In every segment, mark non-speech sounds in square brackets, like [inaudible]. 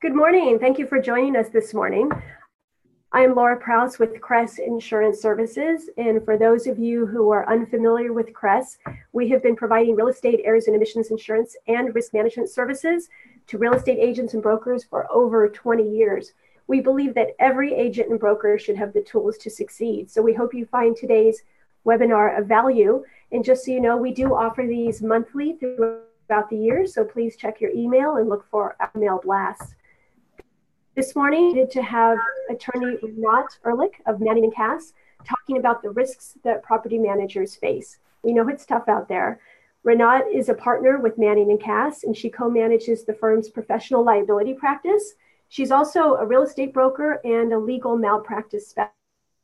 Good morning. Thank you for joining us this morning. I am Laura Prouse with Cress Insurance Services. And for those of you who are unfamiliar with Cress, we have been providing real estate errors and omissions insurance and risk management services to real estate agents and brokers for over 20 years. We believe that every agent and broker should have the tools to succeed. So we hope you find today's webinar of value. And just so you know, we do offer these monthly throughout the year. So please check your email and look for our email blasts. This morning, we to have attorney Rinat Erlich of Manning Kass talking about the risks that property managers face. We know it's tough out there. Rinat is a partner with Manning and Kass, and she co-manages the firm's professional liability practice. She's also a real estate broker and a legal malpractice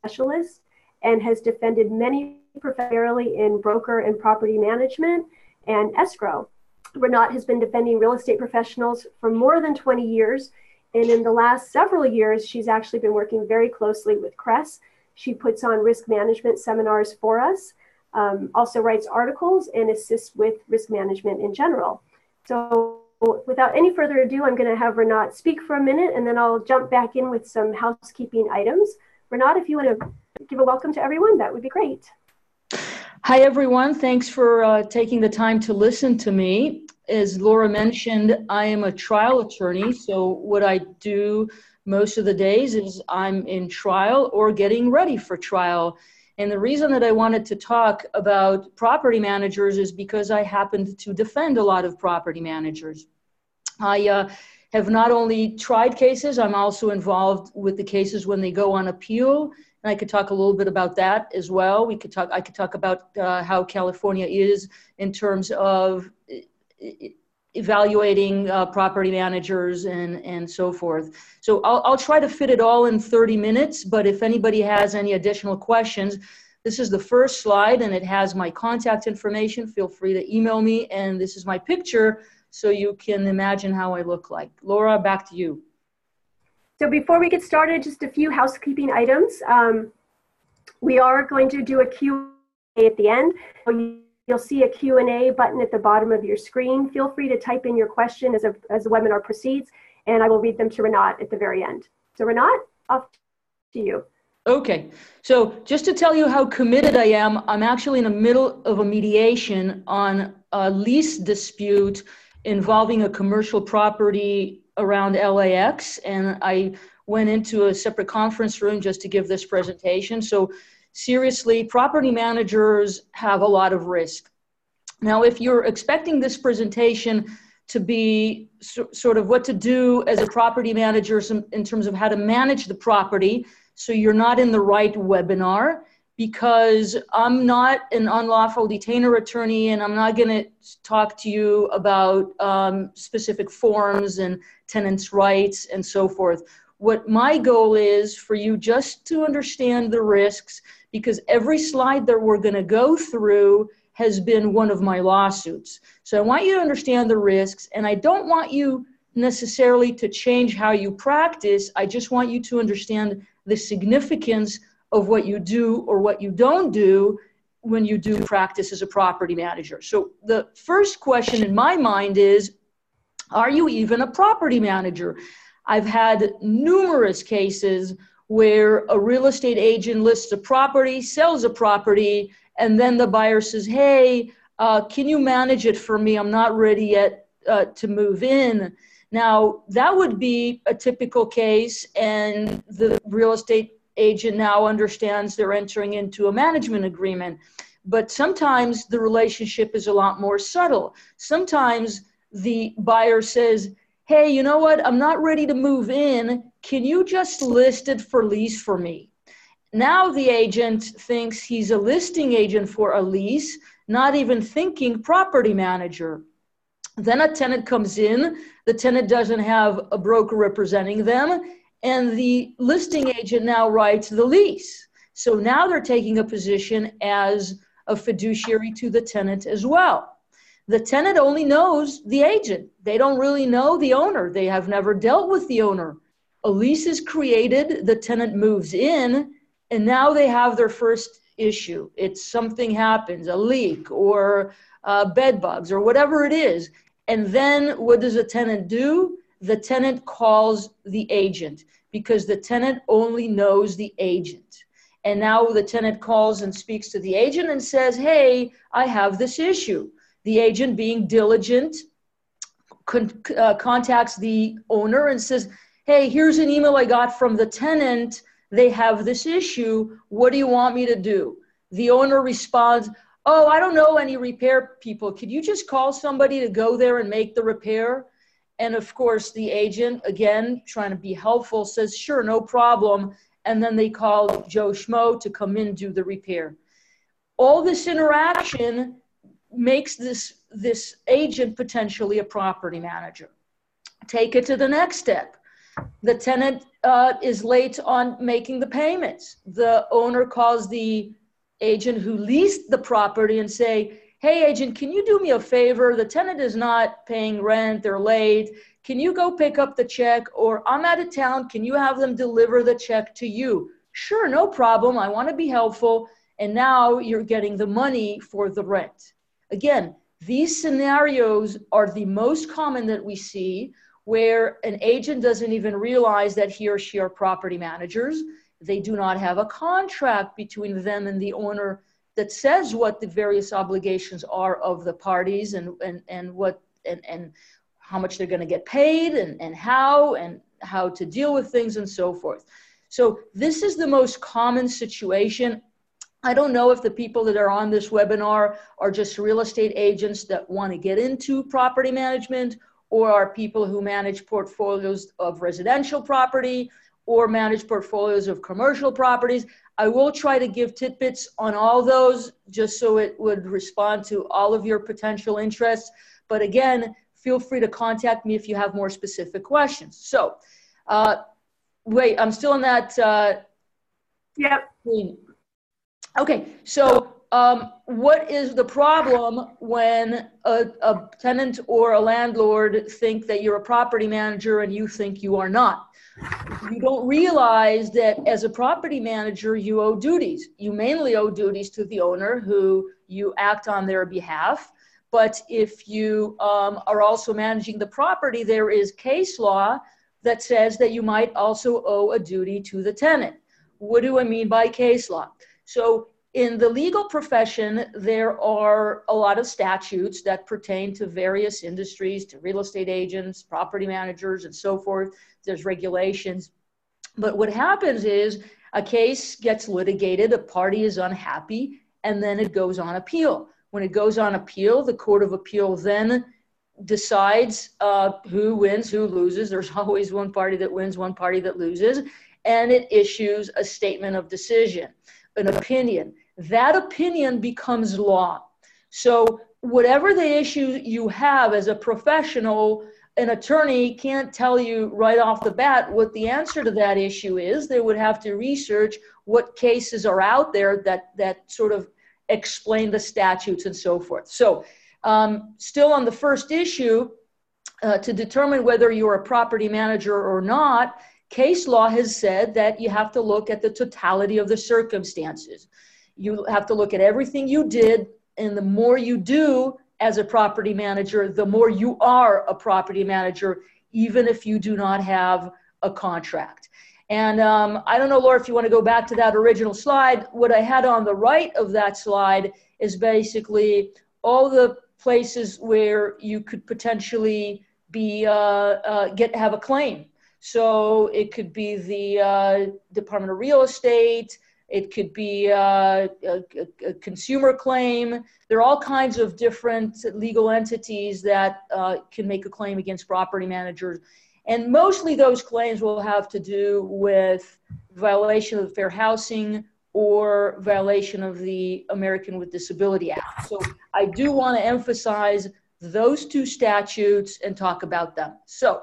specialist, and has defended many professionally in broker and property management and escrow. Rinat has been defending real estate professionals for more than 20 years and in the last several years, she's actually been working very closely with Cress. She puts on risk management seminars for us, um, also writes articles, and assists with risk management in general. So, without any further ado, I'm going to have Rinat speak for a minute, and then I'll jump back in with some housekeeping items. Rinat, if you want to give a welcome to everyone, that would be great. Hi, everyone. Thanks for uh, taking the time to listen to me as Laura mentioned, I am a trial attorney. So, what I do most of the days is I'm in trial or getting ready for trial. And the reason that I wanted to talk about property managers is because I happened to defend a lot of property managers. I uh, have not only tried cases, I'm also involved with the cases when they go on appeal. And I could talk a little bit about that as well. We could talk. I could talk about uh, how California is in terms of evaluating uh, property managers and, and so forth. So I'll, I'll try to fit it all in 30 minutes, but if anybody has any additional questions, this is the first slide and it has my contact information. Feel free to email me and this is my picture so you can imagine how I look like. Laura, back to you. So before we get started, just a few housekeeping items. Um, we are going to do a Q&A at the end. You'll see a Q&A button at the bottom of your screen. Feel free to type in your question as, a, as the webinar proceeds, and I will read them to Rinat at the very end. So Rinat, off to you. Okay, so just to tell you how committed I am, I'm actually in the middle of a mediation on a lease dispute involving a commercial property around LAX, and I went into a separate conference room just to give this presentation. So seriously, property managers have a lot of risk. Now, if you're expecting this presentation to be so, sort of what to do as a property manager in terms of how to manage the property, so you're not in the right webinar because I'm not an unlawful detainer attorney and I'm not going to talk to you about um, specific forms and tenants' rights and so forth. What my goal is for you just to understand the risks because every slide that we're going to go through has been one of my lawsuits. So I want you to understand the risks, and I don't want you necessarily to change how you practice. I just want you to understand the significance of what you do or what you don't do when you do practice as a property manager. So the first question in my mind is Are you even a property manager? I've had numerous cases where a real estate agent lists a property, sells a property, and then the buyer says, Hey, uh, can you manage it for me? I'm not ready yet uh, to move in. Now, that would be a typical case, and the real estate agent now understands they're entering into a management agreement. But sometimes the relationship is a lot more subtle. Sometimes the buyer says, Hey, you know what? I'm not ready to move in can you just list it for lease for me? Now the agent thinks he's a listing agent for a lease, not even thinking property manager. Then a tenant comes in, the tenant doesn't have a broker representing them, and the listing agent now writes the lease. So now they're taking a position as a fiduciary to the tenant as well. The tenant only knows the agent. They don't really know the owner. They have never dealt with the owner a lease is created, the tenant moves in, and now they have their first issue. It's something happens, a leak or uh, bed bugs or whatever it is. And then what does a tenant do? the tenant calls the agent because the tenant only knows the agent. And now the tenant calls and speaks to the agent and says, Hey, I have this issue. The agent, being diligent, con- uh, contacts the owner and says, Hey, here's an email I got from the tenant. They have this issue. What do you want me to do? The owner responds, Oh, I don't know any repair people. Could you just call somebody to go there and make the repair? And of course, the agent, again, trying to be helpful, says, Sure, no problem. And then they call Joe Schmo to come in do the repair. All this interaction makes this, this agent potentially a property manager. Take it to the next step. The tenant uh, is late on making the payments. The owner calls the agent who leased the property and say, hey agent can you do me a favor? The tenant is not paying rent they're late. Can you go pick up the check? Or i'm out of town can you have them deliver the check to you? Sure no problem i want to be helpful and now you're getting the money for the rent. Again these scenarios are the most common that we see where an agent doesn't even realize that he or she are property managers they do not have a contract between them and the owner that says what the various obligations are of the parties and, and, and what and, and how much they're going to get paid and, and how and how to deal with things and so forth. So this is the most common situation. I don't know if the people that are on this webinar are just real estate agents that want to get into property management or are people who manage portfolios of residential property or manage portfolios of commercial properties. I will try to give tidbits on all those just so it would respond to all of your potential interests. But again, feel free to contact me if you have more specific questions. So, uh, wait, I'm still in that. Uh, yep. Okay, so um, what is the problem when a, a tenant or a landlord think that you're a property manager and you think you are not? you don't realize that as a property manager, you owe duties. You mainly owe duties to the owner who you act on their behalf. But if you um, are also managing the property, there is case law that says that you might also owe a duty to the tenant. What do I mean by case law? So in the legal profession, there are a lot of statutes that pertain to various industries, to real estate agents, property managers, and so forth. There's regulations. But what happens is a case gets litigated, a party is unhappy, and then it goes on appeal. When it goes on appeal, the Court of Appeal then decides uh, who wins, who loses. There's [laughs] always one party that wins, one party that loses, and it issues a statement of decision, an opinion that opinion becomes law. So, whatever the issue you have as a professional, an attorney can't tell you right off the bat what the answer to that issue is. They would have to research what cases are out there that, that sort of explain the statutes and so forth. So, um, still on the first issue, uh, to determine whether you're a property manager or not, case law has said that you have to look at the totality of the circumstances. You have to look at everything you did, and the more you do as a property manager, the more you are a property manager, even if you do not have a contract. And um, I don't know, Laura, if you want to go back to that original slide. What I had on the right of that slide is basically all the places where you could potentially be uh, uh, get have a claim. So it could be the uh, Department of Real Estate, it could be a, a, a, consumer claim. There are all kinds of different legal entities that uh, can make a claim against property managers. And mostly those claims will have to do with violation of Fair Housing or violation of the American with Disability Act. So I do want to emphasize those two statutes and talk about them. So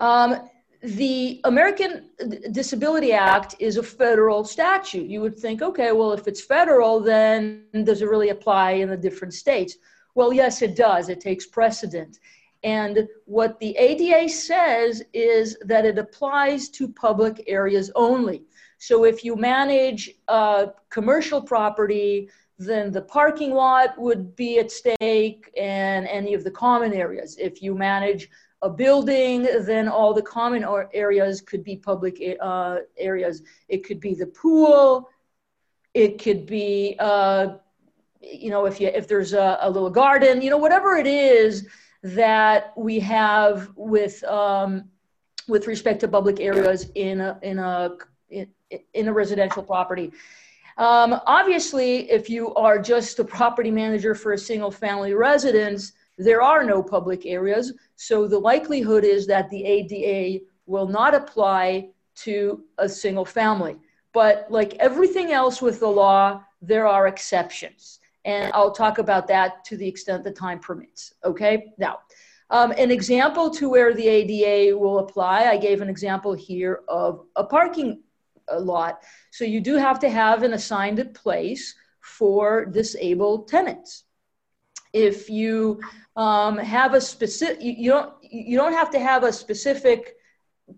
um, the American Disability Act is a federal statute. You would think, okay, well, if it's federal, then does it really apply in the different states? Well, yes, it does. It takes precedent. And what the ADA says is that it applies to public areas only. So if you manage commercial property, then the parking lot would be at stake and any of the common areas. If you manage a building, then all the common areas could be public uh, areas. It could be the pool. It could be, uh, you know, if you if there's a, a, little garden, you know, whatever it is that we have with um, with respect to public areas in a in a in, a residential property. Um, obviously, if you are just a property manager for a single family residence, there are no public areas. So the likelihood is that the ADA will not apply to a single family. But like everything else with the law, there are exceptions. And I'll talk about that to the extent the time permits. Okay, now. Um, an example to where the ADA will apply, I gave an example here of a parking lot. So you do have to have an assigned place for disabled tenants. If you um, have a specific, you, don't, you don't have to have a specific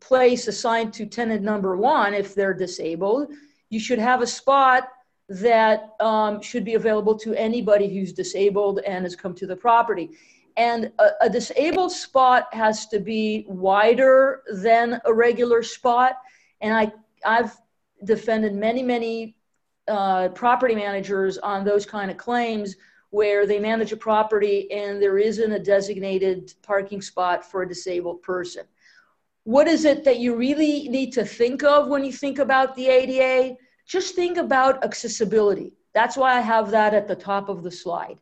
place assigned to tenant number one if they're disabled. You should have a spot that um, should be available to anybody who's disabled and has come to the property. And a, a, disabled spot has to be wider than a regular spot. And I, I've defended many, many uh, property managers on those kind of claims where they manage a property and there isn't a designated parking spot for a disabled person. What is it that you really need to think of when you think about the ADA? Just think about accessibility. That's why I have that at the top of the slide.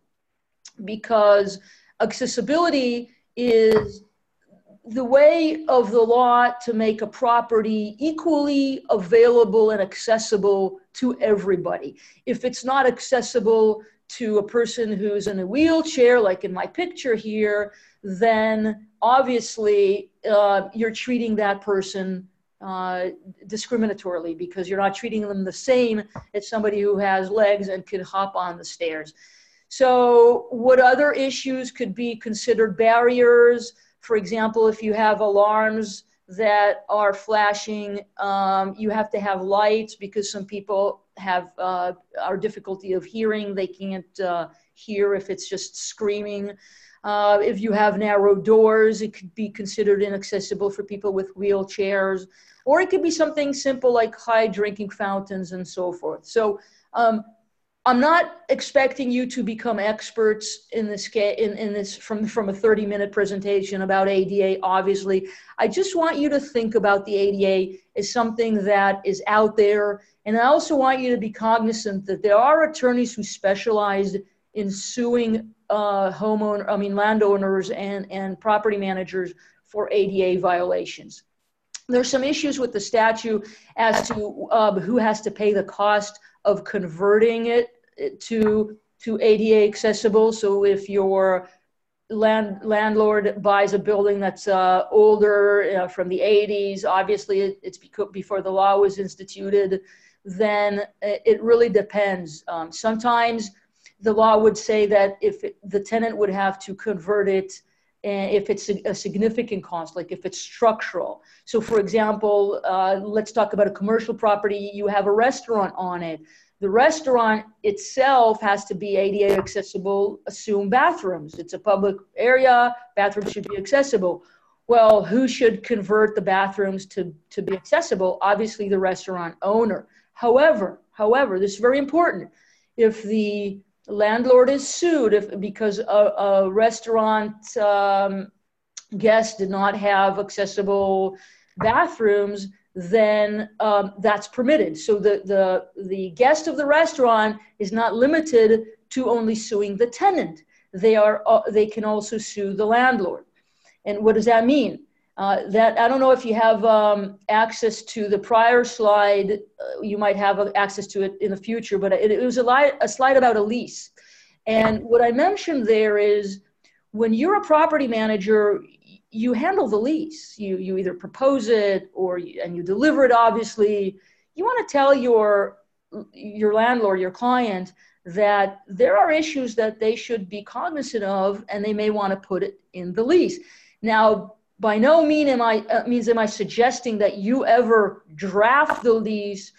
Because accessibility is the way of the law to make a property equally available and accessible to everybody. If it's not accessible to a person who's in a wheelchair, like in my picture here, then obviously uh, you're treating that person uh, discriminatorily because you're not treating them the same as somebody who has legs and could hop on the stairs. So, what other issues could be considered barriers? For example, if you have alarms that are flashing, um, you have to have lights because some people have uh, our difficulty of hearing. They can't uh, hear if it's just screaming. Uh, if you have narrow doors, it could be considered inaccessible for people with wheelchairs, or it could be something simple like high drinking fountains and so forth. So um, I'm not expecting you to become experts in this in, in this from from a 30 minute presentation about ADA. Obviously, I just want you to think about the ADA as something that is out there, and I also want you to be cognizant that there are attorneys who specialize in suing uh, homeowner, I mean landowners and and property managers for ADA violations. There's some issues with the statute as to uh, who has to pay the cost of converting it to to ADA accessible. So if your land landlord buys a building that's uh, older uh, from the 80s, obviously it, it's before the law was instituted, then it really depends. Um, sometimes the law would say that if it, the tenant would have to convert it if it's a, a, significant cost, like if it's structural. So, for example, uh, let's talk about a commercial property. You have a restaurant on it. The restaurant itself has to be ADA accessible, assume bathrooms. It's a public area, bathrooms should be accessible. Well, who should convert the bathrooms to, to be accessible? Obviously, the restaurant owner. However, however, this is very important. If the landlord is sued if, because a, a restaurant um, guest did not have accessible bathrooms, then um, that's permitted. So the, the, the guest of the restaurant is not limited to only suing the tenant. They, are, uh, they can also sue the landlord. And what does that mean? Uh, that I don't know if you have um, access to the prior slide. Uh, you might have access to it in the future, but it, it was a, li- a slide about a lease. And what I mentioned there is when you're a property manager, you handle the lease. You you either propose it or you, and you deliver it. Obviously, you want to tell your your landlord, your client, that there are issues that they should be cognizant of, and they may want to put it in the lease. Now, by no mean am I uh, means am I suggesting that you ever draft the lease,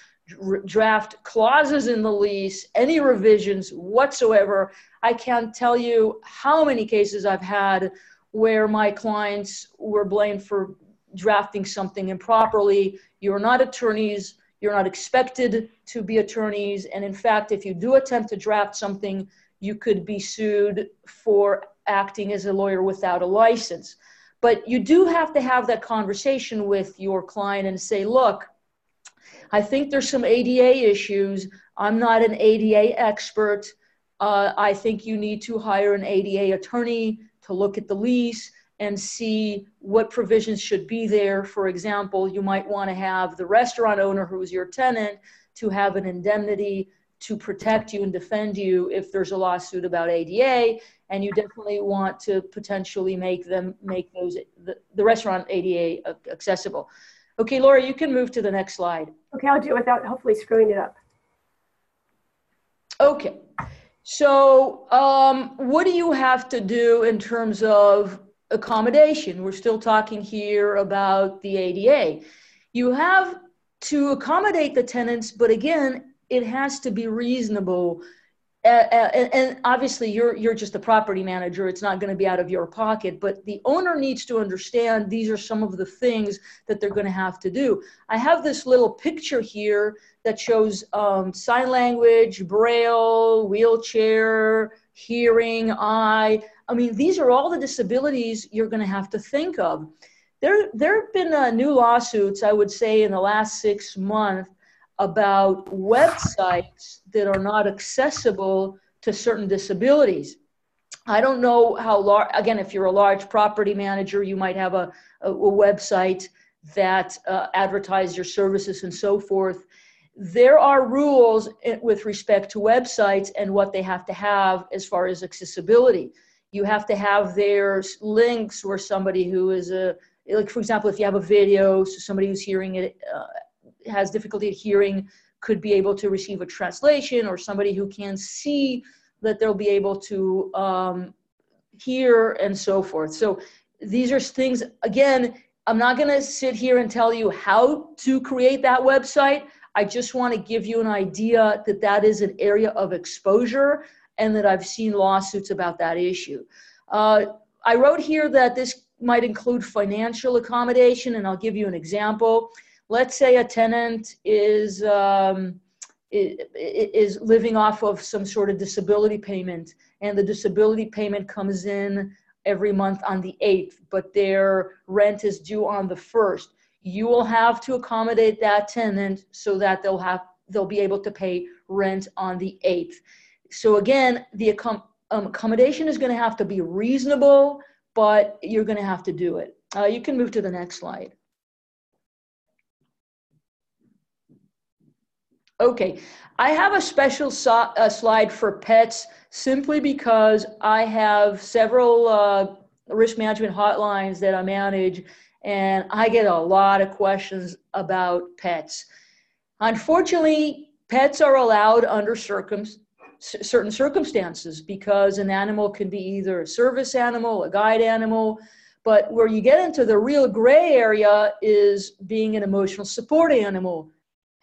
draft clauses in the lease, any revisions whatsoever. I can't tell you how many cases I've had where my clients were blamed for drafting something improperly. You're not attorneys. You're not expected to be attorneys. And in fact, if you do attempt to draft something, you could be sued for acting as a lawyer without a license. But you do have to have that conversation with your client and say, look, I think there's some ADA issues. I'm not an ADA expert. Uh, I think you need to hire an ADA attorney to look at the lease and see what provisions should be there. For example, you might want to have the restaurant owner who's your tenant to have an indemnity to protect you and defend you if there's a lawsuit about ADA, and you definitely want to potentially make them make those the, the restaurant ADA accessible. Okay, Laura, you can move to the next slide. Okay, I'll do it without hopefully screwing it up. Okay, so um, what do you have to do in terms of accommodation? We're still talking here about the ADA. You have to accommodate the tenants, but again, it has to be reasonable and, and obviously you're you're just a property manager it's not going to be out of your pocket but the owner needs to understand these are some of the things that they're going to have to do i have this little picture here that shows um, sign language braille wheelchair hearing eye i mean these are all the disabilities you're going to have to think of there there have been uh, new lawsuits i would say in the last six months about websites that are not accessible to certain disabilities. I don't know how large, again, if you're a large property manager, you might have a, a, a website that uh, advertise your services and so forth. There are rules with respect to websites and what they have to have as far as accessibility. You have to have their links where somebody who is a, like for example, if you have a video, so somebody who's hearing it uh, has difficulty hearing could be able to receive a translation or somebody who can see that they'll be able to um, hear and so forth. So these are things, again, I'm not going to sit here and tell you how to create that website. I just want to give you an idea that that is an area of exposure and that I've seen lawsuits about that issue. Uh, I wrote here that this might include financial accommodation, and I'll give you an example let's say a tenant is um, is living off of some sort of disability payment and the disability payment comes in every month on the 8th but their rent is due on the 1st you will have to accommodate that tenant so that they'll have they'll be able to pay rent on the 8th so again the accom- um, accommodation is going to have to be reasonable but you're going to have to do it. Uh, you can move to the next slide. Okay, I have a special so, slide for pets simply because I have several uh, risk management hotlines that I manage, and I get a lot of questions about pets. Unfortunately, pets are allowed under circum- certain circumstances because an animal can be either a service animal, a guide animal, but where you get into the real gray area is being an emotional support animal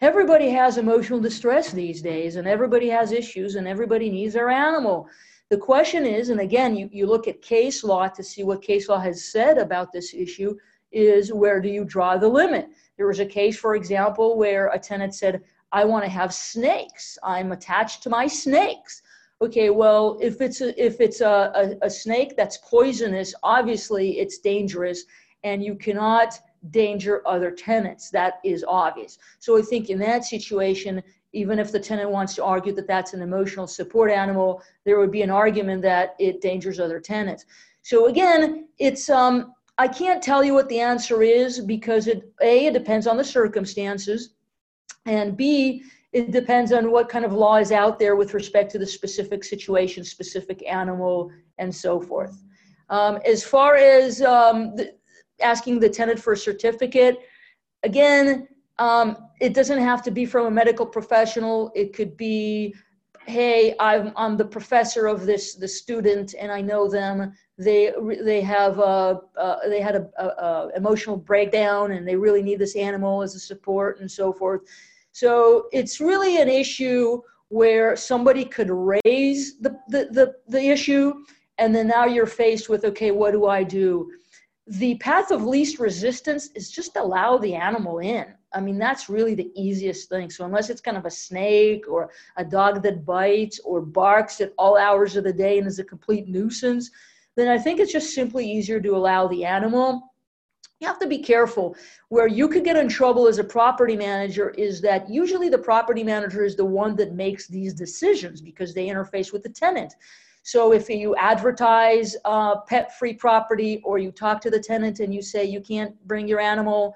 Everybody has emotional distress these days, and everybody has issues, and everybody needs their animal. The question is, and again, you, you look at case law to see what case law has said about this issue, is where do you draw the limit? There was a case, for example, where a tenant said, I want to have snakes. I'm attached to my snakes. Okay, well, if it's a, if it's a, a, a snake that's poisonous, obviously it's dangerous, and you cannot danger other tenants. That is obvious. So I think in that situation, even if the tenant wants to argue that that's an emotional support animal, there would be an argument that it dangers other tenants. So again, it's um, I can't tell you what the answer is because it a it depends on the circumstances, and b it depends on what kind of law is out there with respect to the specific situation, specific animal, and so forth. Um, as far as um, the, asking the tenant for a certificate. Again, um, it doesn't have to be from a medical professional. It could be, hey, I'm, I'm the professor of this the student, and I know them. They they have a, uh, they had a, a, a emotional breakdown, and they really need this animal as a support and so forth. So it's really an issue where somebody could raise the, the, the, the issue, and then now you're faced with, okay, what do I do? the path of least resistance is just allow the animal in. I mean, that's really the easiest thing. So, unless it's kind of a snake or a dog that bites or barks at all hours of the day and is a complete nuisance, then I think it's just simply easier to allow the animal. You have to be careful. Where you could get in trouble as a property manager is that usually the property manager is the one that makes these decisions because they interface with the tenant. So if you advertise uh, pet-free property or you talk to the tenant and you say you can't bring your animal,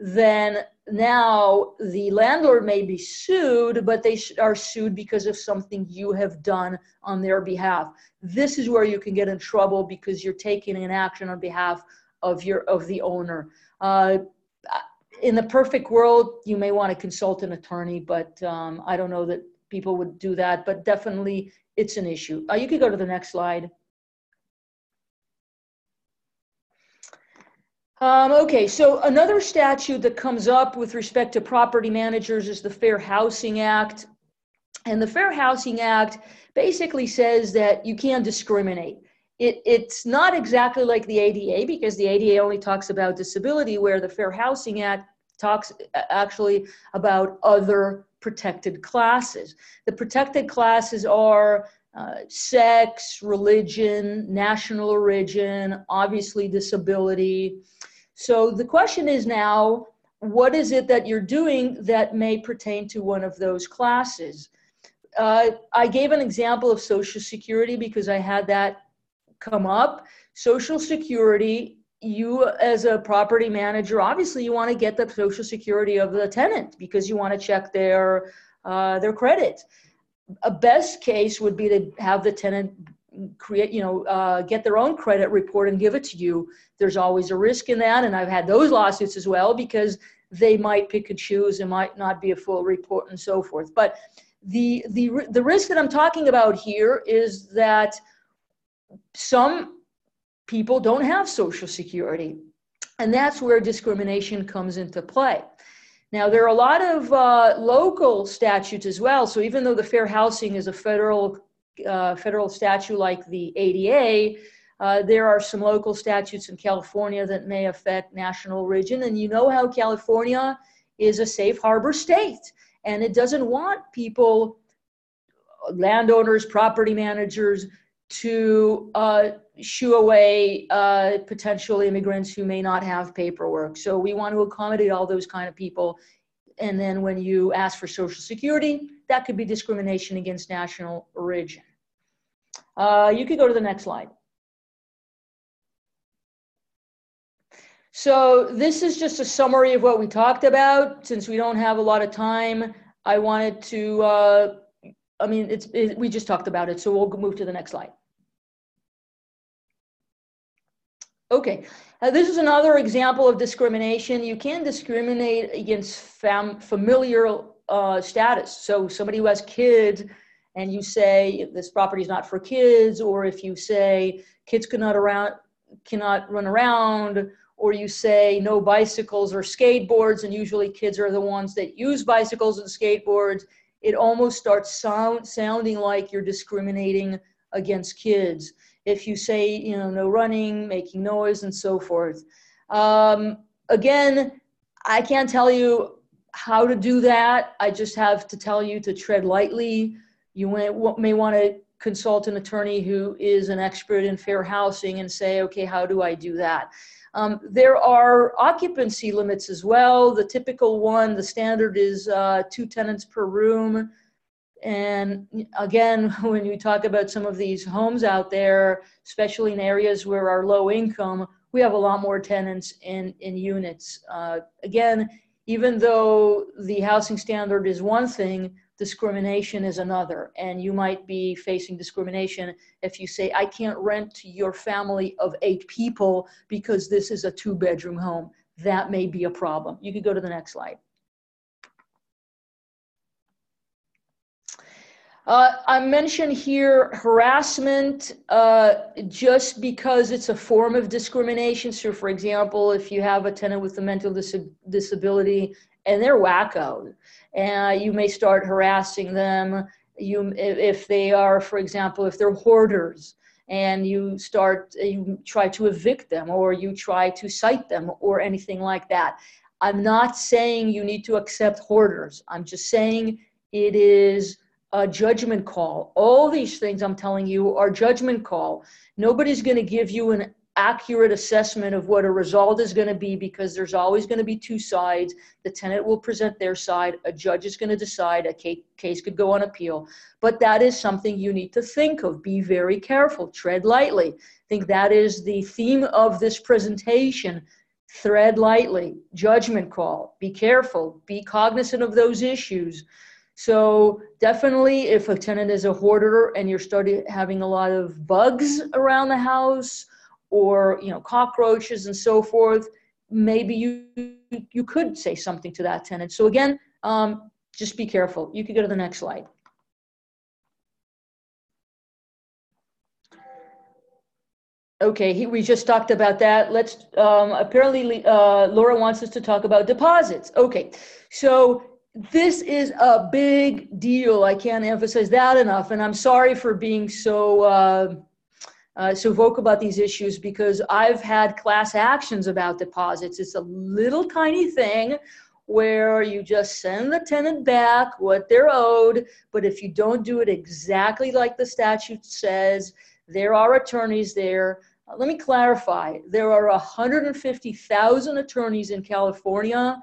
then now the landlord may be sued, but they are sued because of something you have done on their behalf. This is where you can get in trouble because you're taking an action on behalf of your of the owner. Uh, in the perfect world, you may want to consult an attorney, but um, I don't know that people would do that. But definitely, it's an issue. Uh, you could go to the next slide. Um, okay, so another statute that comes up with respect to property managers is the Fair Housing Act. And the Fair Housing Act basically says that you can't discriminate. It, it's not exactly like the ADA because the ADA only talks about disability, where the Fair Housing Act talks actually about other protected classes. The protected classes are uh, sex, religion, national origin, obviously disability. So the question is now, what is it that you're doing that may pertain to one of those classes? Uh, I gave an example of Social Security because I had that come up. Social Security you as a property manager obviously you want to get the social security of the tenant because you want to check their uh, their credit a best case would be to have the tenant create you know uh, get their own credit report and give it to you there's always a risk in that and i've had those lawsuits as well because they might pick and choose and might not be a full report and so forth but the the the risk that i'm talking about here is that some people don't have Social Security. And that's where discrimination comes into play. Now, there are a lot of uh, local statutes as well. So even though the fair housing is a federal uh, federal statute like the ADA, uh, there are some local statutes in California that may affect national origin. And you know how California is a safe harbor state, and it doesn't want people, landowners, property managers, to uh, shoo away uh, potential immigrants who may not have paperwork. So we want to accommodate all those kind of people. And then when you ask for Social Security, that could be discrimination against national origin. Uh, you could go to the next slide. So this is just a summary of what we talked about. Since we don't have a lot of time, I wanted to, uh, I mean, it's, it, we just talked about it. So we'll move to the next slide. Okay, uh, this is another example of discrimination. You can discriminate against fam- familiar uh, status. So somebody who has kids and you say this property is not for kids, or if you say kids cannot around cannot run around, or you say no bicycles or skateboards, and usually kids are the ones that use bicycles and skateboards, it almost starts sound, sounding like you're discriminating against kids if you say, you know, no running, making noise, and so forth. Um, again, I can't tell you how to do that. I just have to tell you to tread lightly. You may, want to consult an attorney who is an expert in fair housing and say, okay, how do I do that? Um, there are occupancy limits as well. The typical one, the standard is uh, two tenants per room. And again, [laughs] when you talk about some of these homes out there, especially in areas where are low income, we have a lot more tenants in, in units. Uh, again, even though the housing standard is one thing, discrimination is another. And you might be facing discrimination if you say, I can't rent to your family of eight people because this is a two bedroom home. That may be a problem. You could go to the next slide. Uh, I mentioned here harassment uh, just because it's a form of discrimination. So, for example, if you have a tenant with a mental dis- disability and they're wacko, and you may start harassing them. You, if they are, for example, if they're hoarders and you start you try to evict them or you try to cite them or anything like that. I'm not saying you need to accept hoarders. I'm just saying it is a judgment call. All these things i'm telling you are judgment call. Nobody's going to give you an accurate assessment of what a result is going to be because there's always going to be two sides. The tenant will present their side, a judge is going to decide, a case could go on appeal. But that is something you need to think of. Be very careful, tread lightly. I think that is the theme of this presentation. Thread lightly, judgment call, be careful, be cognizant of those issues. So definitely if a tenant is a hoarder and you're starting having a lot of bugs around the house, or you know cockroaches and so forth maybe you you could say something to that tenant. So again um, just be careful. You could go to the next slide. Okay he, we just talked about that. Let's um, apparently uh, laura wants us to talk about deposits. Okay so this is a big deal. I can't emphasize that enough. And i'm sorry for being so uh, uh, so vocal about these issues because I've had class actions about deposits. It's a little tiny thing where you just send the tenant back what they're owed, but if you don't do it exactly like the statute says, there are attorneys there. Uh, let me clarify there are 150,000 attorneys in California,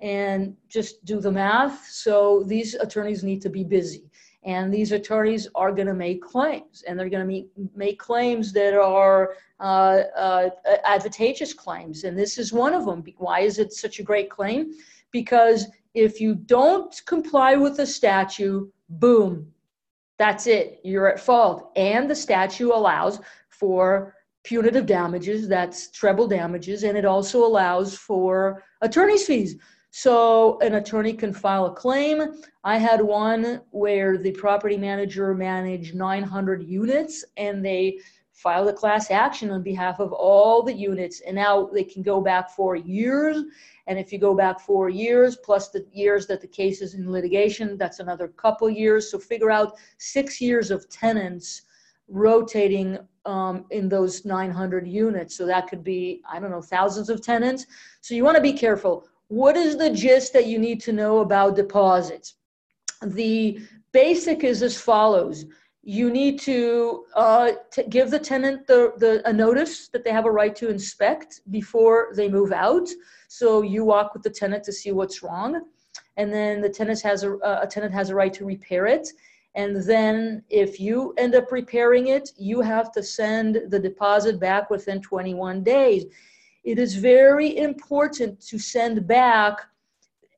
and just do the math. So these attorneys need to be busy. And these attorneys are going to make claims, and they're going to make claims that are uh, uh, advantageous claims. And this is one of them. Why is it such a great claim? Because if you don't comply with the statute, boom, that's it. You're at fault. And the statute allows for punitive damages, that's treble damages, and it also allows for attorney's fees. So an attorney can file a claim. I had one where the property manager managed 900 units and they filed a class action on behalf of all the units. And now they can go back four years. And if you go back four years, plus the years that the case is in litigation, that's another couple years. So figure out six years of tenants rotating um, in those 900 units. So that could be, I don't know, thousands of tenants. So you want to be careful what is the gist that you need to know about deposits? The basic is as follows. You need to uh, give the tenant the, the, a notice that they have a right to inspect before they move out. So you walk with the tenant to see what's wrong. And then the tenant has a, a tenant has a right to repair it. And then if you end up repairing it, you have to send the deposit back within 21 days it is very important to send back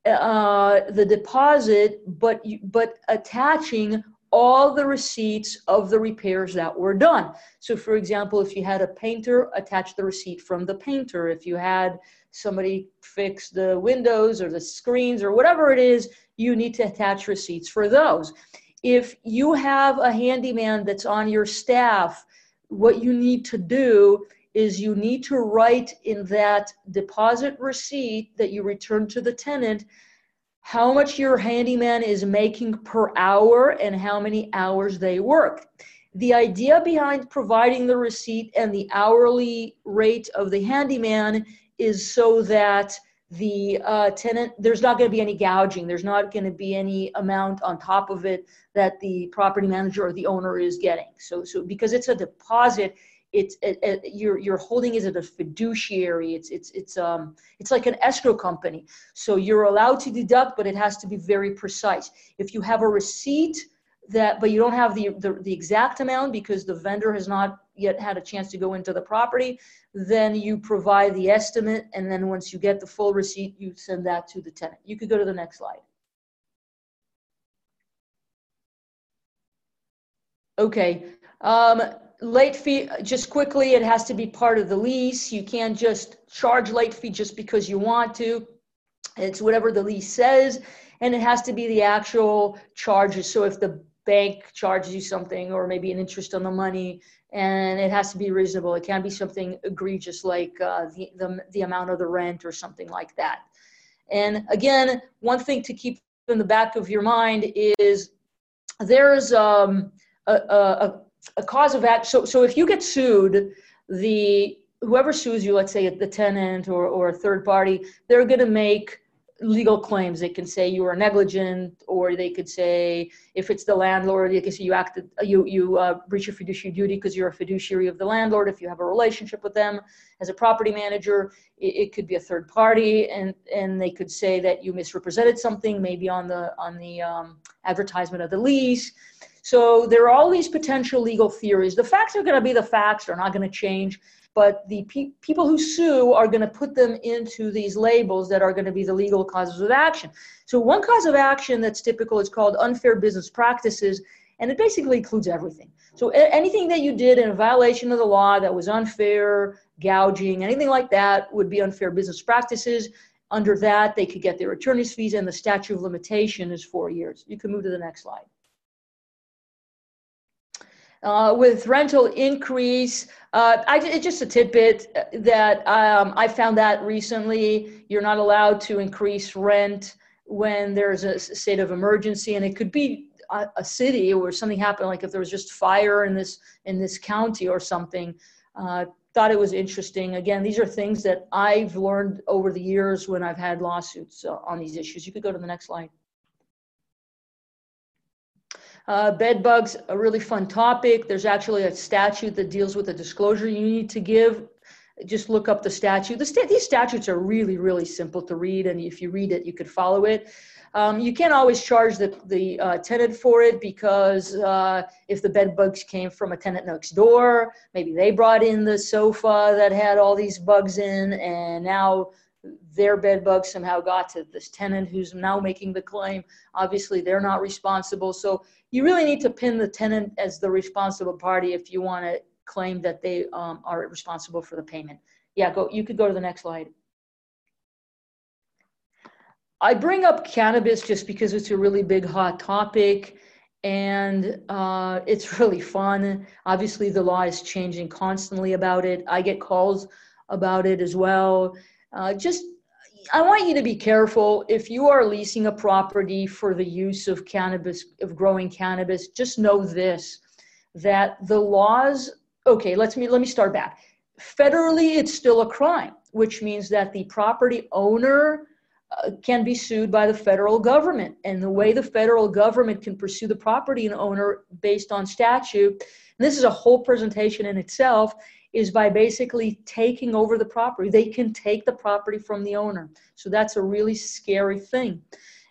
uh, the deposit, but but attaching all the receipts of the repairs that were done. So, for example, if you had a painter, attach the receipt from the painter. If you had somebody fix the windows or the screens or whatever it is, you need to attach receipts for those. If you have a handyman that's on your staff, what you need to do is you need to write in that deposit receipt that you return to the tenant how much your handyman is making per hour and how many hours they work. The idea behind providing the receipt and the hourly rate of the handyman is so that the uh, tenant, there's not going to be any gouging. There's not going to be any amount on top of it that the property manager or the owner is getting. So, so because it's a deposit, it's it, it, you're holding Is it a fiduciary. It's it's it's um it's like an escrow company. So you're allowed to deduct but it has to be very precise. If you have a receipt that but you don't have the, the the exact amount because the vendor has not yet had a chance to go into the property then you provide the estimate. And then once you get the full receipt you send that to the tenant. You could go to the next slide. Okay. Um, late fee, just quickly, it has to be part of the lease. You can't just charge late fee just because you want to. It's whatever the lease says, and it has to be the actual charges. So if the bank charges you something or maybe an interest on the money, and it has to be reasonable. It can't be something egregious like uh, the, the, the amount of the rent or something like that. And again, one thing to keep in the back of your mind is there's um, a, a, a cause of action. So, so if you get sued, the whoever sues you, let's say the tenant or, or a third party, they're going to make legal claims. They can say you were negligent, or they could say if it's the landlord, they can say you acted, you you uh, breach your fiduciary duty because you're a fiduciary of the landlord. If you have a relationship with them as a property manager, it, it, could be a third party, and and they could say that you misrepresented something, maybe on the on the um, advertisement of the lease. So there are all these potential legal theories. The facts are going to be the facts; they're not going to change but the pe- people who sue are going to put them into these labels that are going to be the legal causes of action. So, one cause of action that's typical is called unfair business practices, and it basically includes everything. So, a- anything that you did in violation of the law that was unfair, gouging, anything like that would be unfair business practices. Under that, they could get their attorney's fees, and the statute of limitation is four years. You can move to the next slide. Uh, with rental increase, uh, I, it's just a tidbit that um, I found that recently. You're not allowed to increase rent when there's a state of emergency, and it could be a, a city where something happened, like if there was just fire in this in this county or something. Uh, thought it was interesting. Again, these are things that I've learned over the years when I've had lawsuits uh, on these issues. You could go to the next slide. Uh, bed bugs, a really fun topic. There's actually a statute that deals with the disclosure you need to give. Just look up the statute. The these statutes are really, really simple to read, and if you read it, you could follow it. Um, you can't always charge the, the uh, tenant for it because uh, if the bed bugs came from a tenant next door, maybe they brought in the sofa that had all these bugs in, and now their bed bugs somehow got to this tenant who's now making the claim. Obviously, they're not responsible. So you really need to pin the tenant as the responsible party if you want to claim that they um, are responsible for the payment. Yeah, go. You could go to the next slide. I bring up cannabis just because it's a really big hot topic and uh, it's [laughs] really fun. Obviously, the law is changing constantly about it. I get calls about it as well. Uh, just I want you to be careful if you are leasing a property for the use of cannabis, of growing cannabis, just know this that the laws, okay, let's me let me start back. Federally, it's still a crime, which means that the property owner uh, can be sued by the federal government. And the way the federal government can pursue the property owner based on statute, this is a whole presentation in itself, is by basically taking over the property. They can take the property from the owner. So that's a really scary thing.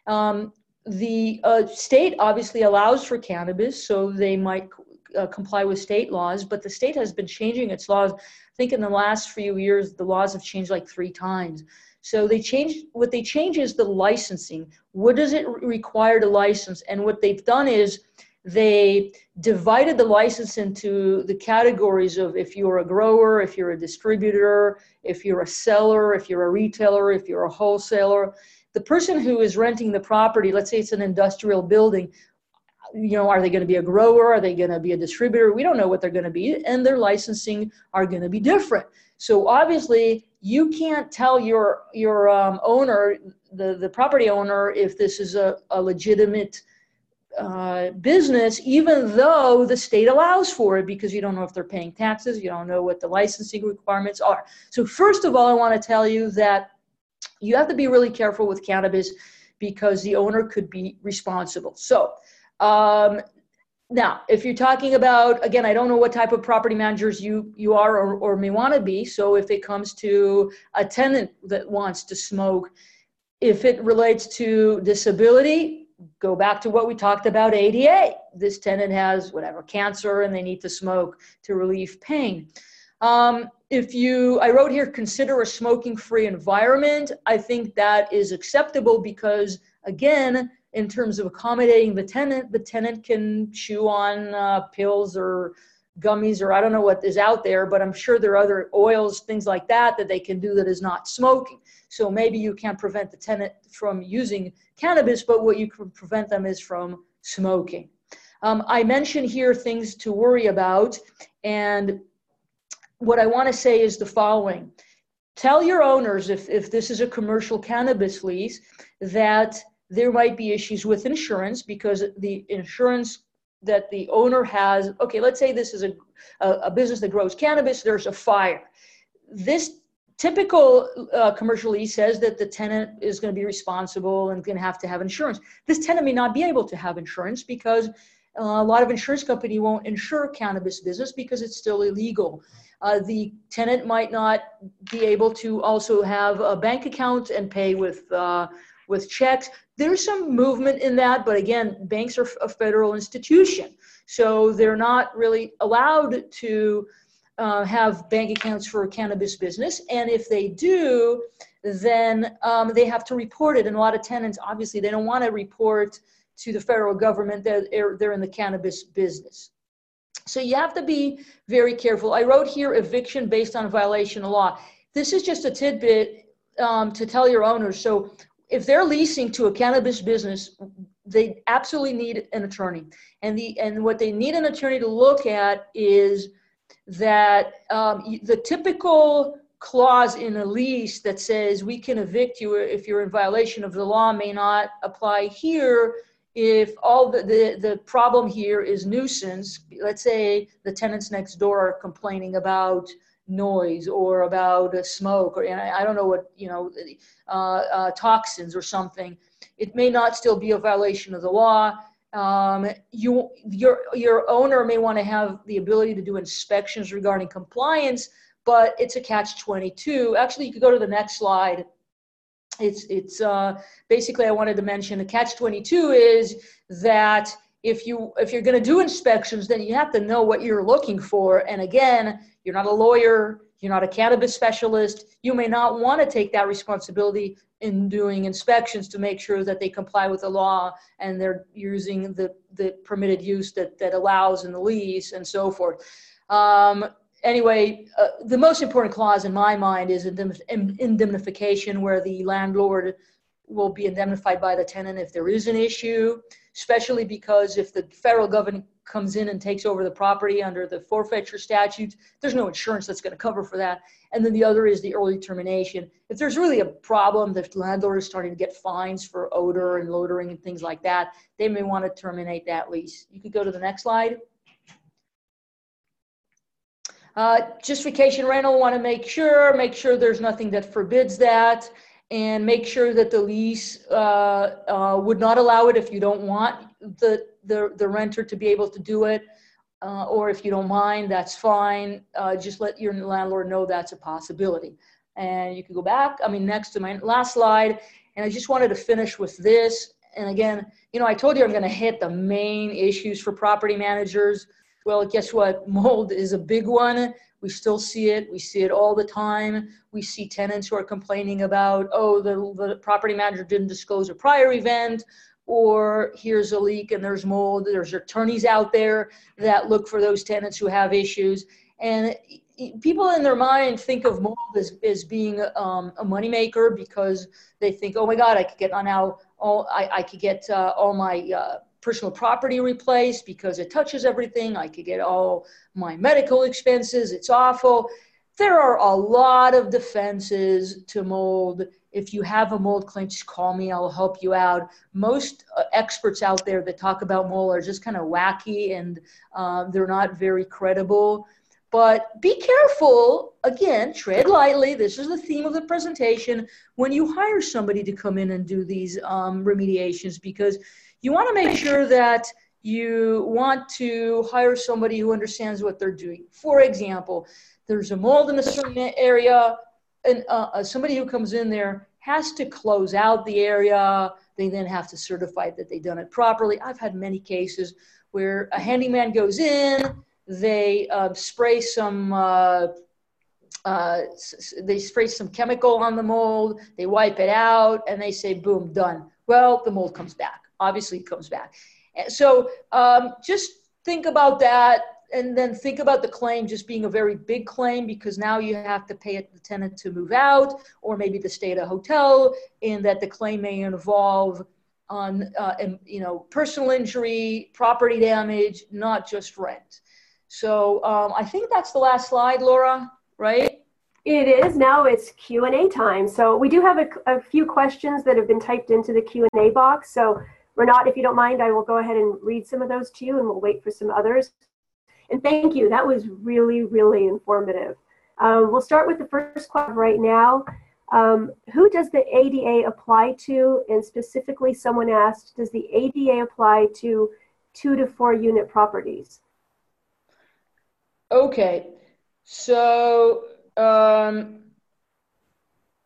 Um, the uh, state obviously allows for cannabis, so they might uh, comply with state laws, but the state has been changing its laws. I think in the last few years, the laws have changed like three times. So they changed, what they change is the licensing. What does it require to license? And what they've done is they divided the license into the categories of if you're a grower, if you're a distributor, if you're a seller, if you're a retailer, if you're a wholesaler. The person who is renting the property, let's say it's an industrial building, you know, are they going to be a grower? Are they going to be a distributor? We don't know what they're going to be, and their licensing are going to be different. So obviously, you can't tell your your um, owner, the the property owner, if this is a, a legitimate uh, business, even though the state allows for it, because you don't know if they're paying taxes, you don't know what the licensing requirements are. So, first of all, I want to tell you that you have to be really careful with cannabis because the owner could be responsible. So, um, now, if you're talking about, again, I don't know what type of property managers you, you are or, or may want to be. So, if it comes to a tenant that wants to smoke, if it relates to disability, go back to what we talked about ADA. This tenant has whatever cancer and they need to smoke to relieve pain. Um, if you, I wrote here, consider a smoking free environment. I think that is acceptable because, again, in terms of accommodating the tenant, the tenant can chew on uh, pills or gummies or I don't know what is out there, but I'm sure there are other oils, things like that, that they can do that is not smoking. So maybe you can't prevent the tenant from using cannabis, but what you can prevent them is from smoking. Um, I mentioned here things to worry about, and what I want to say is the following. Tell your owners, if, if this is a commercial cannabis lease, that there might be issues with insurance because the insurance that the owner has okay let's say this is a, a, a business that grows cannabis there's a fire. This typical uh, commercial lease says that the tenant is going to be responsible and going to have to have insurance. This tenant may not be able to have insurance because uh, a lot of insurance company won't insure cannabis business because it's still illegal. Uh, the tenant might not be able to also have a bank account and pay with uh, with checks. There's some movement in that, but again, banks are a federal institution, so they're not really allowed to uh, have bank accounts for a cannabis business. And if they do, then um, they have to report it. And a lot of tenants, obviously, they don't want to report to the federal government that they're, they're in the cannabis business. So you have to be very careful. I wrote here eviction based on violation of law. This is just a tidbit um, to tell your owners. So if they're leasing to a cannabis business, they absolutely need an attorney. And the and what they need an attorney to look at is that um, the typical clause in a lease that says we can evict you if you're in violation of the law may not apply here if all the, the, the problem here is nuisance, let's say the tenants next door are complaining about noise or about smoke or I, I don't know what, you know, uh, uh, toxins or something, it may not still be a violation of the law. Um, you, your, your owner may want to have the ability to do inspections regarding compliance, but it's a catch 22. Actually, you could go to the next slide it's it's uh, basically I wanted to mention the catch 22 is that if you if you're going to do inspections, then you have to know what you're looking for. And again, you're not a lawyer, you're not a cannabis specialist. You may not want to take that responsibility in doing inspections to make sure that they comply with the law and they're using the the permitted use that that allows in the lease and so forth. Um, anyway, uh, the most important clause in my mind is indemnification, where the landlord will be indemnified by the tenant if there is an issue, especially because if the federal government comes in and takes over the property under the forfeiture statutes, there's no insurance that's going to cover for that. And then the other is the early termination. If there's really a problem, the landlord is starting to get fines for odor and loitering and things like that, they may want to terminate that lease. You could go to the next slide. Uh, justification rental, want to make sure, make sure there's nothing that forbids that, and make sure that the lease uh, uh, would not allow it if you don't want the, the, the renter to be able to do it. Uh, or if you don't mind, that's fine. Uh, just let your landlord know that's a possibility. And you can go back. I mean, next to my last slide. And I just wanted to finish with this. And again, you know, I told you I'm going to hit the main issues for property managers. Well, guess what? Mold is a big one. We still see it. We see it all the time. We see tenants who are complaining about, oh, the, the property manager didn't disclose a prior event, or here's a leak and there's mold. There's attorneys out there that look for those tenants who have issues. And people in their mind think of mold as, as being um, a moneymaker because they think, oh my God, I could get on now all I, I could get uh, all my uh, personal property replaced because it touches everything. I could get all my medical expenses. It's awful. There are a lot of defenses to mold. If you have a mold claim, just call me. I'll help you out. Most uh, experts out there that talk about mold are just kind of wacky and uh, they're not very credible. But be careful, again, tread lightly. This is the theme of the presentation when you hire somebody to come in and do these um, remediations because you want to make sure that you want to hire somebody who understands what they're doing. For example, there's a mold in a certain area, and uh, uh, somebody who comes in there has to close out the area. They then have to certify that they've done it properly. I've had many cases where a handyman goes in, they uh, spray some. Uh, uh, they spray some chemical on the mold, they wipe it out, and they say, boom, done. Well, the mold comes back obviously comes back. So um, just think about that and then think about the claim just being a very big claim because now you have to pay the tenant to move out or maybe to stay at a hotel and that the claim may involve on uh, you know personal injury property damage not just rent. So um, i think that's the last slide laura right? It is. Now it's q&a time. So we do have a, a few questions that have been typed into the q&a box. So Rinat, if you don't mind, I will go ahead and read some of those to you and we'll wait for some others. And thank you. That was really, really informative. Um, we'll start with the first question right now. Um, who does the ADA apply to? And specifically, someone asked, does the ADA apply to two to four unit properties? Okay, so um,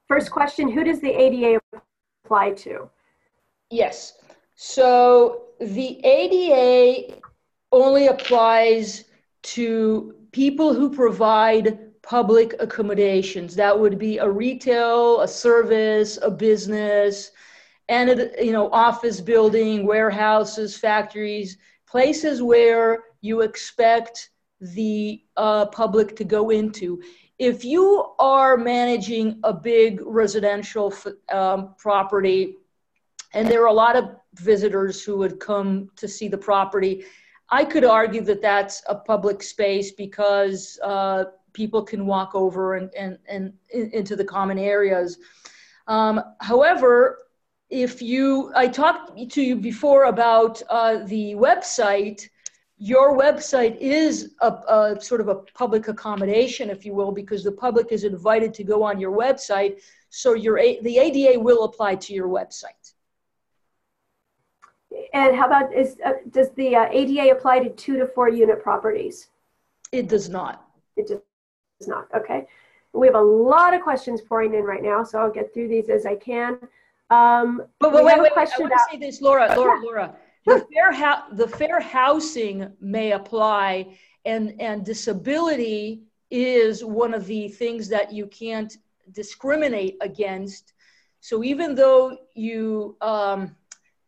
first question, who does the ADA apply to? Yes, so the ADA only applies to people who provide public accommodations. That would be a retail, a service, a business, and a, you know office building, warehouses, factories, places where you expect the uh, public to go into. If you are managing a big residential um, property, and there are a lot of visitors who would come to see the property, I could argue that that's a public space because uh, people can walk over and, and, and into the common areas. Um, however, if you, I talked to you before about uh, the website. Your website is a, a, sort of a public accommodation, if you will, because the public is invited to go on your website. So your the ADA will apply to your website. And how about is uh, does the uh, ADA apply to two to four unit properties? It does not. It does not. Okay. We have a lot of questions pouring in right now, so I'll get through these as I can. Um, but wait, wait, wait, I want to say this, Laura, Laura, Laura. The fair, the fair housing may apply, and and disability is one of the things that you can't discriminate against. So even though you um,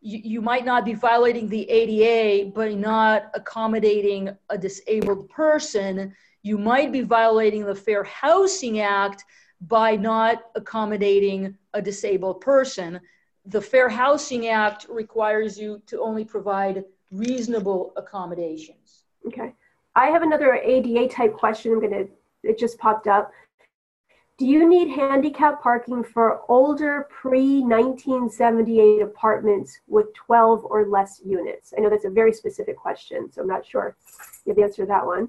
you, you might not be violating the ADA, by not accommodating a disabled person, you might be violating the Fair Housing Act by not accommodating a disabled person. The Fair Housing Act requires you to only provide reasonable accommodations. Okay. I have another ADA type question. I'm going to, it just popped up. Do you need handicap parking for older pre 1978 apartments with 12 or less units? I know that's a very specific question, so I'm not sure you have the answer to that one.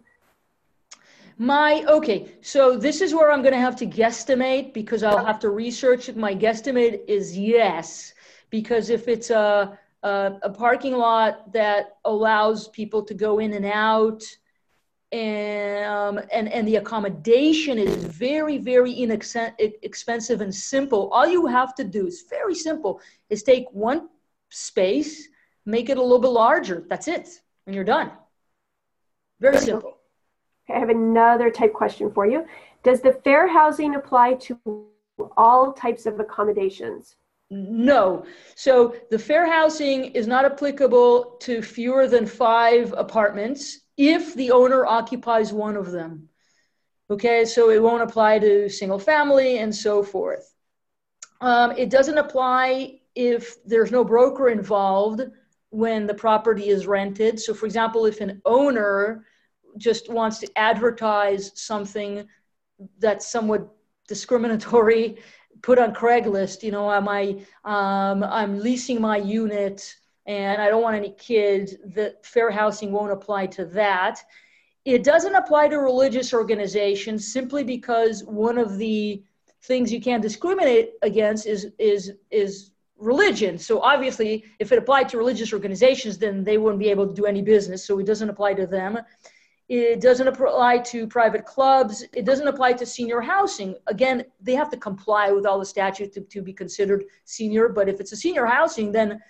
My, okay, so this is where I'm going to have to guesstimate because I'll have to research it. My guesstimate is yes, because if it's a, a, a parking lot that allows people to go in and out, and, um, and, and the accommodation is very, very inexpensive and simple. All you have to do is very simple is take one space, make it a little bit larger. That's it. And you're done. Very simple. I have another type question for you. Does the fair housing apply to all types of accommodations? No. So the fair housing is not applicable to fewer than five apartments if the owner occupies one of them. Okay, so it won't apply to single family and so forth. Um, it doesn't apply if there's no broker involved when the property is rented. So, for example, if an owner just wants to advertise something that's somewhat discriminatory [laughs] put on craigslist you know am i um, i'm leasing my unit and i don't want any kids the fair housing won't apply to that it doesn't apply to religious organizations simply because one of the things you can't discriminate against is is is religion so obviously if it applied to religious organizations then they wouldn't be able to do any business so it doesn't apply to them it doesn't apply to private clubs. It doesn't apply to senior housing. Again, they have to comply with all the statutes to, to be considered senior. But if it's a senior housing, then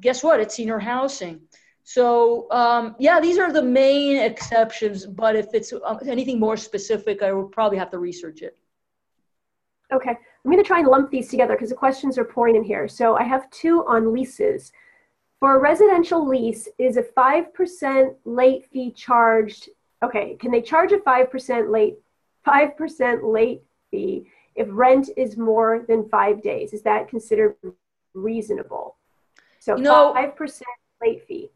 guess what? It's senior housing. So um, yeah, these are the main exceptions. But if it's uh, anything more specific, I will probably have to research it. Okay, I'm going to try and lump these together because the questions are pouring in here. So I have two on leases. For a residential lease, is a 5% late fee charged okay, can they charge a 5% late 5% late fee if rent is more than 5 days? Is that considered reasonable? So no, 5% late fee.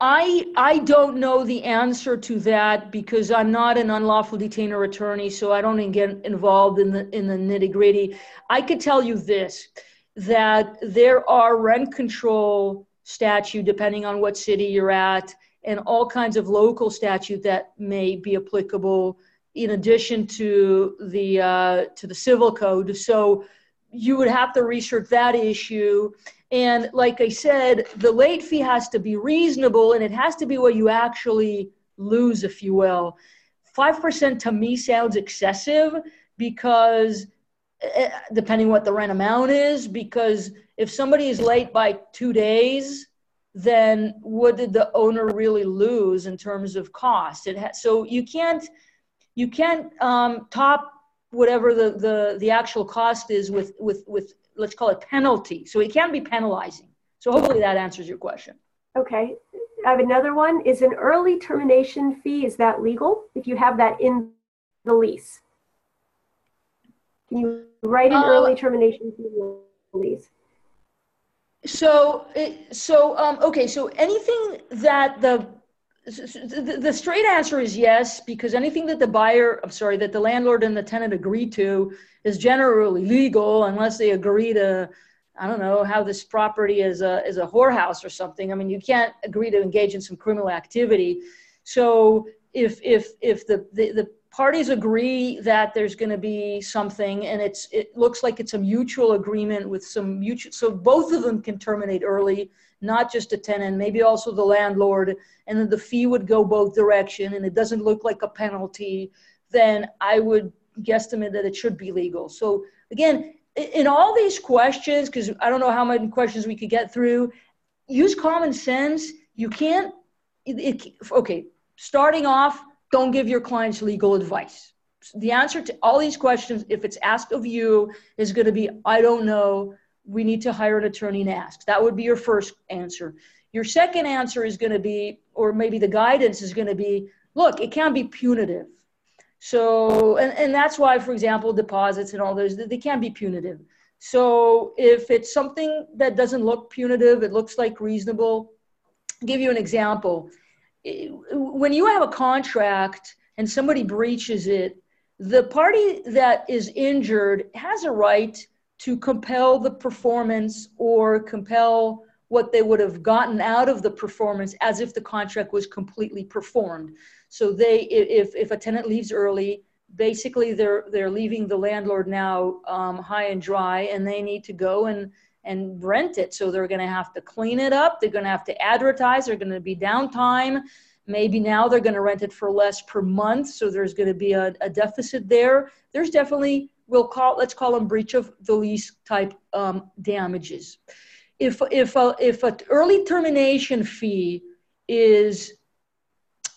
I I don't know the answer to that because I'm not an unlawful detainer attorney, so I don't get involved in the in the nitty gritty. I could tell you this: that there are rent control statute depending on what city you're at and all kinds of local statute that may be applicable in addition to the uh, to the civil code so you would have to research that issue and like i said the late fee has to be reasonable and it has to be what you actually lose if you will. 5% to me sounds excessive because eh, depending what the rent amount is because if somebody is late by two days then what did the owner really lose in terms of cost? It ha- so you can't you can't um, top whatever the, the the actual cost is with with with let's call it penalty so it can be penalizing so hopefully that answers your question okay I have another one. Is an early termination fee, is that legal if you have that in the lease? Can you write an Uh, early termination fee in the lease? So, so um, okay. So anything that the, the straight answer is yes, because anything that the buyer, I'm sorry, that the landlord and the tenant agree to is generally legal, unless they agree to, I don't know, how this property is a is a whorehouse or something. I mean, you can't agree to engage in some criminal activity. So if if if the the, the parties agree that there's going to be something and it's it looks like it's a mutual agreement with some mutual so both of them can terminate early not just a tenant maybe also the landlord and then the fee would go both direction and it doesn't look like a penalty then i would guesstimate that it should be legal so again in all these questions because i don't know how many questions we could get through use common sense you can't it, it, okay starting off don't give your clients legal advice. The answer to all these questions, if it's asked of you, is going to be, I don't know. We need to hire an attorney and ask. That would be your first answer. Your second answer is going to be, or maybe the guidance is going to be, look, it can't be punitive. So, and, and that's why, for example, deposits and all those, they can be punitive. So if it's something that doesn't look punitive, it looks like reasonable. I'll give you an example when you have a contract and somebody breaches it, the party that is injured has a right to compel the performance or compel what they would have gotten out of the performance as if the contract was completely performed. So they, if, if a tenant leaves early, basically they're they're leaving the landlord now um, high and dry, and they need to go and and rent it. So they're going to have to clean it up. They're going to have to advertise. They're going to be downtime. Maybe now they're going to rent it for less per month. So there's going to be a, a deficit there. There's definitely, we'll call, let's call them breach of the lease type um, damages. If, if, a, if an early termination fee is,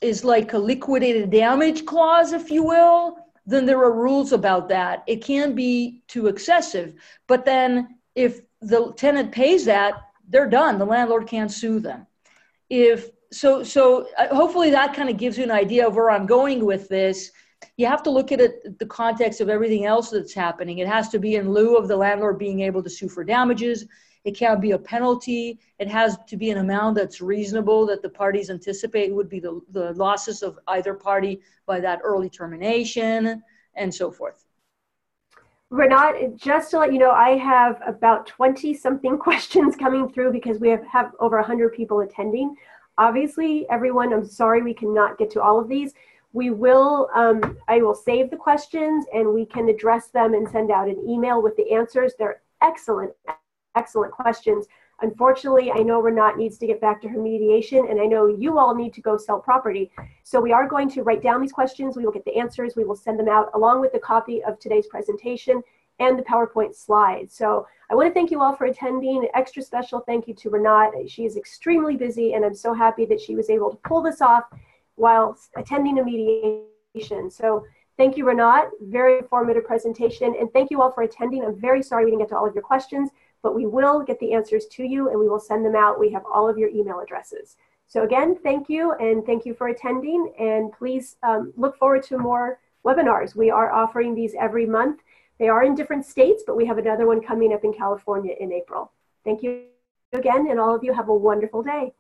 is like a liquidated damage clause, if you will, then there are rules about that. It can be too excessive. But then if the tenant pays that, they're done. The landlord can't sue them. If so, so uh, hopefully that kind of gives you an idea of where I'm going with this. You have to look at it the context of everything else that's happening. It has to be in lieu of the landlord being able to sue for damages. It can't be a penalty. It has to be an amount that's reasonable that the parties anticipate would be the, the losses of either party by that early termination and so forth. Rinat, just to let you know, I have about 20 something [laughs] questions coming through because we have, have over 100 people attending. Obviously, everyone, I'm sorry we cannot get to all of these. We will, um, I will save the questions and we can address them and send out an email with the answers. They're excellent, excellent questions. Unfortunately, I know Rinat needs to get back to her mediation, and I know you all need to go sell property. So we are going to write down these questions. We will get the answers. We will send them out along with the copy of today's presentation and the PowerPoint slides. So I want to thank you all for attending. An extra special thank you to Rinat. She is extremely busy, and I'm so happy that she was able to pull this off while attending a mediation. So thank you, Rinat. Very informative presentation. And thank you all for attending. I'm very sorry we didn't get to all of your questions but we will get the answers to you and we will send them out. We have all of your email addresses. So again, thank you and thank you for attending and please um, look forward to more webinars. We are offering these every month. They are in different states, but we have another one coming up in California in April. Thank you again and all of you have a wonderful day.